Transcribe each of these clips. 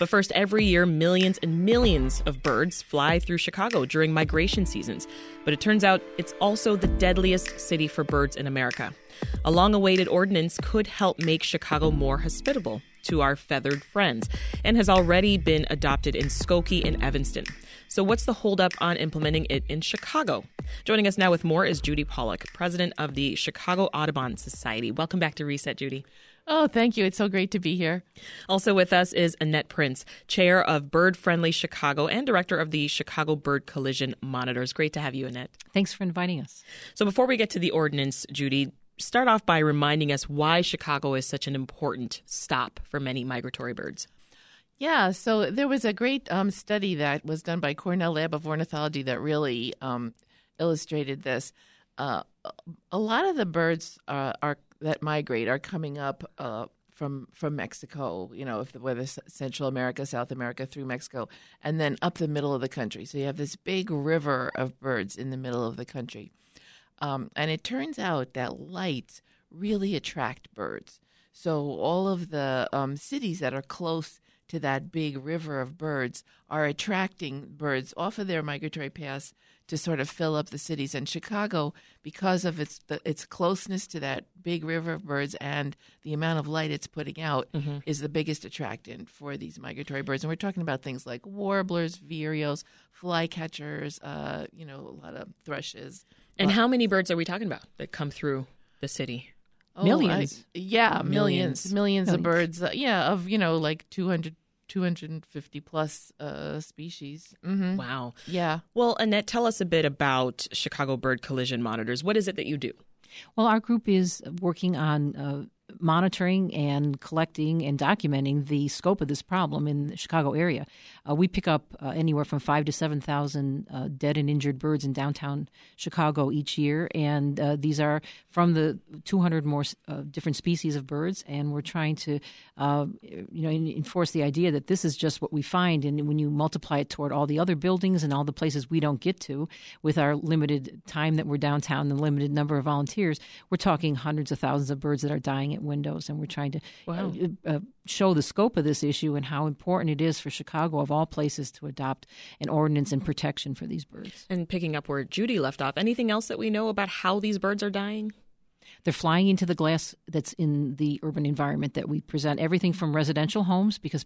But first, every year, millions and millions of birds fly through Chicago during migration seasons. But it turns out it's also the deadliest city for birds in America. A long awaited ordinance could help make Chicago more hospitable to our feathered friends and has already been adopted in Skokie and Evanston. So, what's the holdup on implementing it in Chicago? Joining us now with more is Judy Pollock, president of the Chicago Audubon Society. Welcome back to Reset, Judy. Oh, thank you. It's so great to be here. Also with us is Annette Prince, chair of Bird Friendly Chicago and director of the Chicago Bird Collision Monitors. Great to have you, Annette. Thanks for inviting us. So, before we get to the ordinance, Judy, start off by reminding us why Chicago is such an important stop for many migratory birds. Yeah, so there was a great um, study that was done by Cornell Lab of Ornithology that really um, illustrated this. Uh, a lot of the birds uh, are that migrate are coming up uh, from from Mexico. You know, if the, whether Central America, South America, through Mexico, and then up the middle of the country. So you have this big river of birds in the middle of the country. Um, and it turns out that lights really attract birds. So all of the um, cities that are close to that big river of birds are attracting birds off of their migratory paths to sort of fill up the cities. And Chicago, because of its the, its closeness to that big river of birds and the amount of light it's putting out, mm-hmm. is the biggest attractant for these migratory birds. And we're talking about things like warblers, vireos, flycatchers, uh, you know, a lot of thrushes. And how many birds are we talking about that come through the city? Oh, millions. I, yeah, millions, millions, millions, of birds. Uh, yeah, of you know like 200 250 plus uh, species. Mm-hmm. Wow. Yeah. Well, Annette, tell us a bit about Chicago Bird Collision Monitors. What is it that you do? Well, our group is working on uh, monitoring and collecting and documenting the scope of this problem in the Chicago area. Uh, we pick up uh, anywhere from five to seven thousand uh, dead and injured birds in downtown Chicago each year, and uh, these are from the 200 more uh, different species of birds. And we're trying to, uh, you know, enforce the idea that this is just what we find, and when you multiply it toward all the other buildings and all the places we don't get to, with our limited time that we're downtown, and the limited number of volunteers, we're talking hundreds of thousands of birds that are dying windows, and we're trying to wow. uh, uh, show the scope of this issue and how important it is for Chicago, of all places, to adopt an ordinance and protection for these birds. And picking up where Judy left off, anything else that we know about how these birds are dying? They're flying into the glass that's in the urban environment that we present. Everything from residential homes, because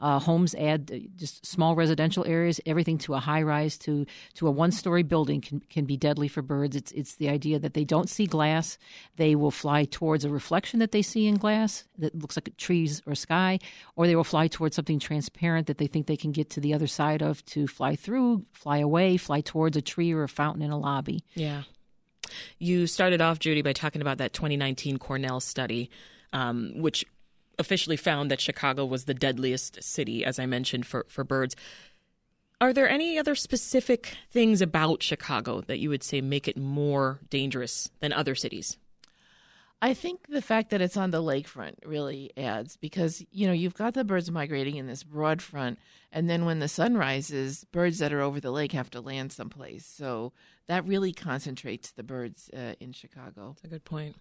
uh, homes add just small residential areas, everything to a high rise to to a one story building can can be deadly for birds. It's it's the idea that they don't see glass, they will fly towards a reflection that they see in glass that looks like trees or sky, or they will fly towards something transparent that they think they can get to the other side of to fly through, fly away, fly towards a tree or a fountain in a lobby. Yeah. You started off, Judy, by talking about that 2019 Cornell study, um, which officially found that Chicago was the deadliest city, as I mentioned, for, for birds. Are there any other specific things about Chicago that you would say make it more dangerous than other cities? I think the fact that it's on the lakefront really adds because you know you've got the birds migrating in this broad front, and then when the sun rises, birds that are over the lake have to land someplace. So that really concentrates the birds uh, in Chicago. That's a good point.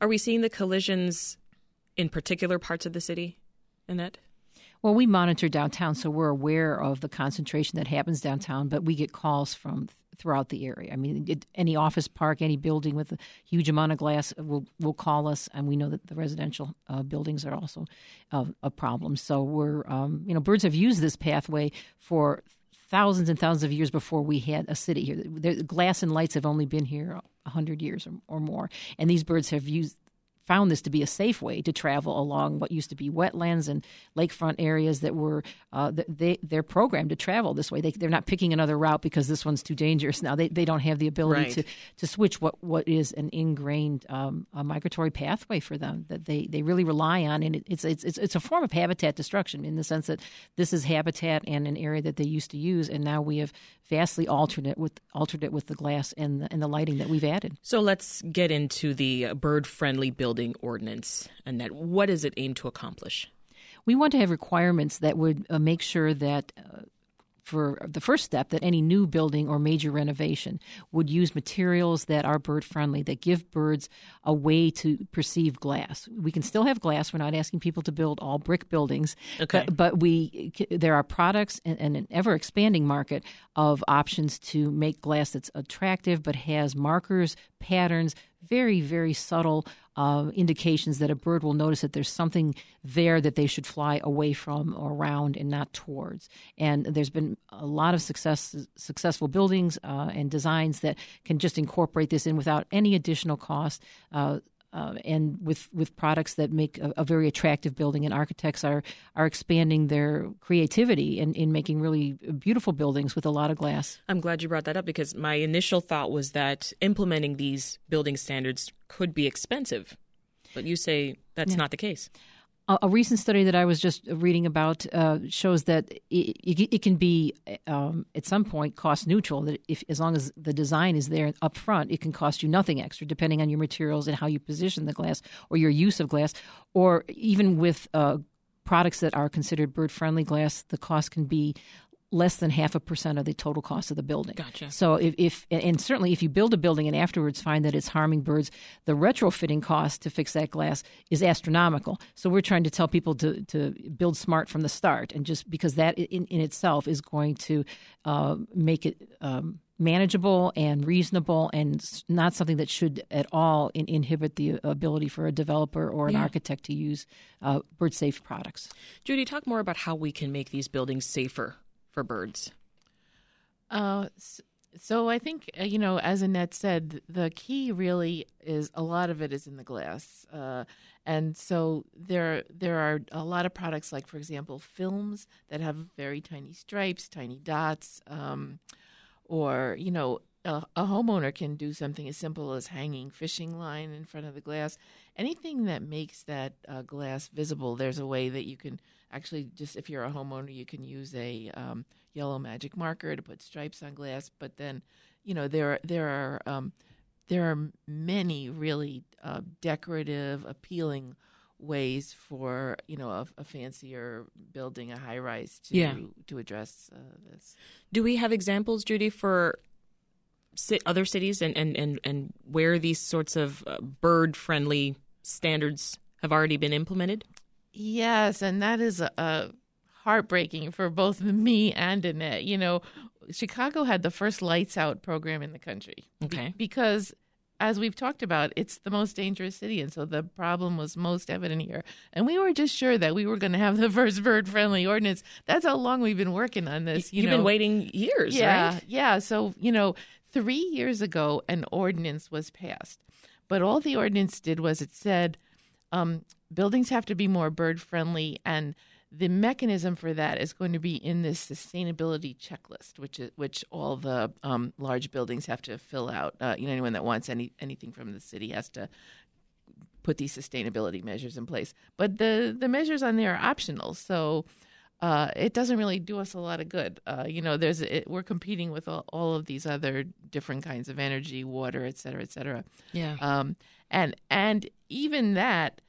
Are we seeing the collisions in particular parts of the city, Annette? Well, we monitor downtown, so we're aware of the concentration that happens downtown, but we get calls from throughout the area. I mean, it, any office park, any building with a huge amount of glass will will call us, and we know that the residential uh, buildings are also uh, a problem. So we're, um, you know, birds have used this pathway for thousands and thousands of years before we had a city here. The glass and lights have only been here hundred years or, or more, and these birds have used found this to be a safe way to travel along what used to be wetlands and lakefront areas that were uh, they they're programmed to travel this way. They they're not picking another route because this one's too dangerous. Now they, they don't have the ability right. to, to switch what, what is an ingrained um, migratory pathway for them that they, they really rely on, and it, it's, it's it's it's a form of habitat destruction in the sense that this is habitat and an area that they used to use, and now we have vastly altered it with altered it with the glass and the, and the lighting that we've added. So let's get into the bird friendly building building ordinance, Annette. What does it aim to accomplish? We want to have requirements that would uh, make sure that uh, for the first step that any new building or major renovation would use materials that are bird friendly, that give birds a way to perceive glass. We can still have glass. We're not asking people to build all brick buildings, Okay. but, but we there are products and, and an ever expanding market of options to make glass that's attractive but has markers, patterns, very very subtle uh, indications that a bird will notice that there's something there that they should fly away from or around and not towards. And there's been a lot of success, successful buildings uh, and designs that can just incorporate this in without any additional cost. Uh, and with, with products that make a, a, very attractive building, and architects are are expanding their creativity in, in making really beautiful buildings with a lot of glass. I'm glad you brought that up because my initial thought was that implementing these building standards could be expensive, but you say that's yeah. not the case. A, recent study that I was just reading about uh, shows that it, it, it can be um, at some point cost neutral. That if as long as the design is there up front, it can cost you nothing extra, depending on your materials and how you position the glass or your use of glass, or even with. Uh, products that are considered bird friendly glass, the cost can be less than half a percent of the total cost of the building. Gotcha. So if, if and certainly if you build a building and afterwards find that it's harming birds, the retrofitting cost to fix that glass is astronomical. So we're trying to tell people to to build smart from the start, and just because that in, in itself is going to uh, make it. Um, manageable and reasonable and not something that should at all in, inhibit the ability for a developer or an yeah. architect to use uh, bird safe products. Judy, talk more about how we can make these buildings safer for birds? Uh, so I think uh, you know, as Annette said, the key really is a lot of it is in the glass, uh, and so there there are a lot of products like, for example, films that have very tiny stripes, tiny dots, um, or you know, a, a, homeowner can do something as simple as hanging fishing line in front of the glass. Anything that makes that uh, glass visible, there's a way that you can actually just if you're a homeowner, you can use a um, yellow magic marker to put stripes on glass. But then, you know, there there are um, there are many really uh, decorative, appealing ways for you know a, a fancier building, a high rise to yeah. to address uh, this. Do we have examples, Judy, for other cities and, and, and, and where these sorts of uh, bird friendly standards have already been implemented? Yes, and that is a, a heartbreaking for both me and Annette. You know, Chicago had the first lights out program in the country. Okay. Be- because as we've talked about, it's the most dangerous city, and so the problem was most evident here. And we were just sure that we were going to have the first bird-friendly ordinance. That's how long we've been working on this. You You've know. been waiting years, yeah, right? Yeah. So you know, three years ago, an ordinance was passed, but all the ordinance did was it said um, buildings have to be more bird friendly and the mechanism for that is going to be in this sustainability checklist, which is, which all the um, large buildings have to fill out. Uh, you know, anyone that wants any anything from the city has to put these sustainability measures in place. But the the measures on there are optional, so uh, it doesn't really do us a lot of good. Uh, you know, there's it, we're competing with all, all, of these other different kinds of energy, water, et cetera, et cetera. Yeah. Um, and and even that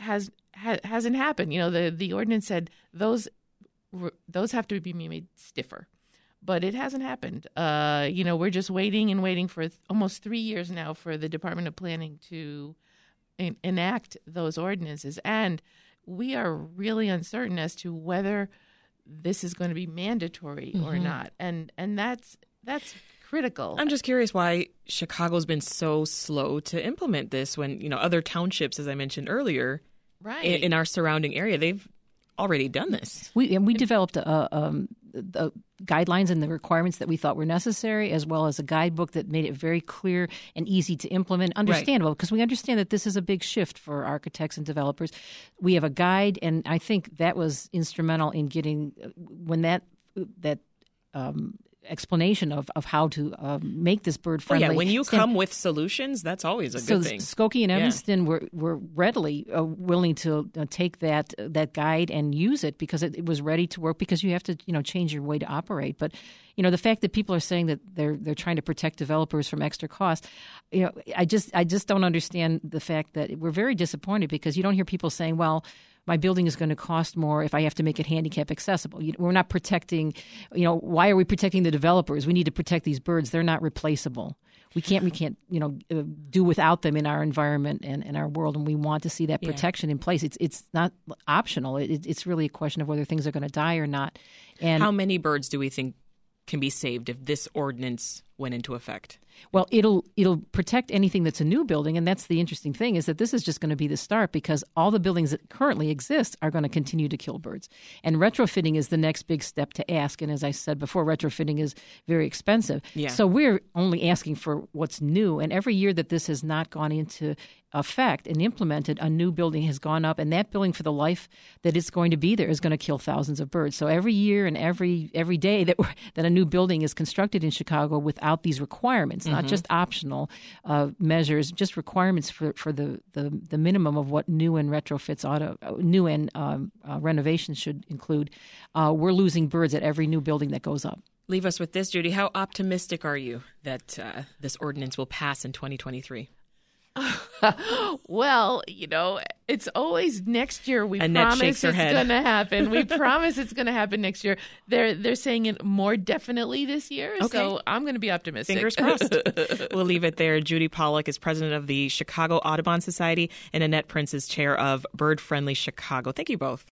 has ha- hasn't happened. You know, the the ordinance said those those have to be made stiffer, but it hasn't happened. Uh, you know, we're just waiting and waiting for th- almost three years now for the Department of Planning to en- enact those ordinances, and we are really uncertain as to whether this is going to be mandatory mm-hmm. or not. And and that's that's critical. I'm just curious why Chicago's been so slow to implement this when, you know, other townships as I mentioned earlier right. in, in our surrounding area. They've already done this. We and we developed a, um, the guidelines and the requirements that we thought were necessary, as well as a guidebook that made it very clear and easy to implement, understandable, because right. we understand that this is a big shift for architects and developers. We have a guide, and I think that was instrumental in getting when that that um, explanation of, of how to uh, make this bird friendly. Oh, yeah, when you stand- come with solutions, that's always a so good thing. Skokie and Evanston yeah. were, were readily uh, willing to uh, take that that guide and use it because it, it, was ready to work. Because you have to you know change your way to operate. But you know the fact that people are saying that they're they're trying to protect developers from extra costs, you know, I just I just don't understand the fact that we're very disappointed because you don't hear people saying, well my building is going to cost more if I have to make it handicap accessible. You, we're not protecting, you know, why are we protecting the developers? We need to protect these birds. They're not replaceable. We can't, we can't, you know, uh, do without them in our environment and in our world, and we want to see that protection yeah. in place. It's it's not optional. It, it's really a question of whether things are going to die or not. And how many birds do we think can be saved if this ordinance went into effect? Well, it'll it'll protect anything that's a new building, and that's the interesting thing is that this is just going to be the start because all the buildings that currently exist are going to continue to kill birds, and retrofitting is the next big step to ask. And as I said before, retrofitting is very expensive. Yeah. So we're only asking for what's new, and every year that this has not gone into effect and implemented, a new building has gone up, and that building for the life that it's going to be there is going to kill thousands of birds. So every year and every every day that that a new building is constructed in Chicago without these requirements, mm-hmm. not just optional uh, measures, just requirements for, for the, the, the minimum of what new and retrofits ought to, uh, new and um, uh, renovations should include, uh, we're losing birds at every new building that goes up. Leave us with this, Judy. How optimistic are you that uh, this ordinance will pass in 2023? well, you know, it's always next year. We Annette promise it's going to happen. We promise it's going to happen next year. They're they're saying it more definitely this year. Okay. So I'm going to be optimistic. Fingers crossed. we'll leave it there. Judy Pollock is president of the Chicago Audubon Society, and Annette Prince is chair of Bird Friendly Chicago. Thank you both.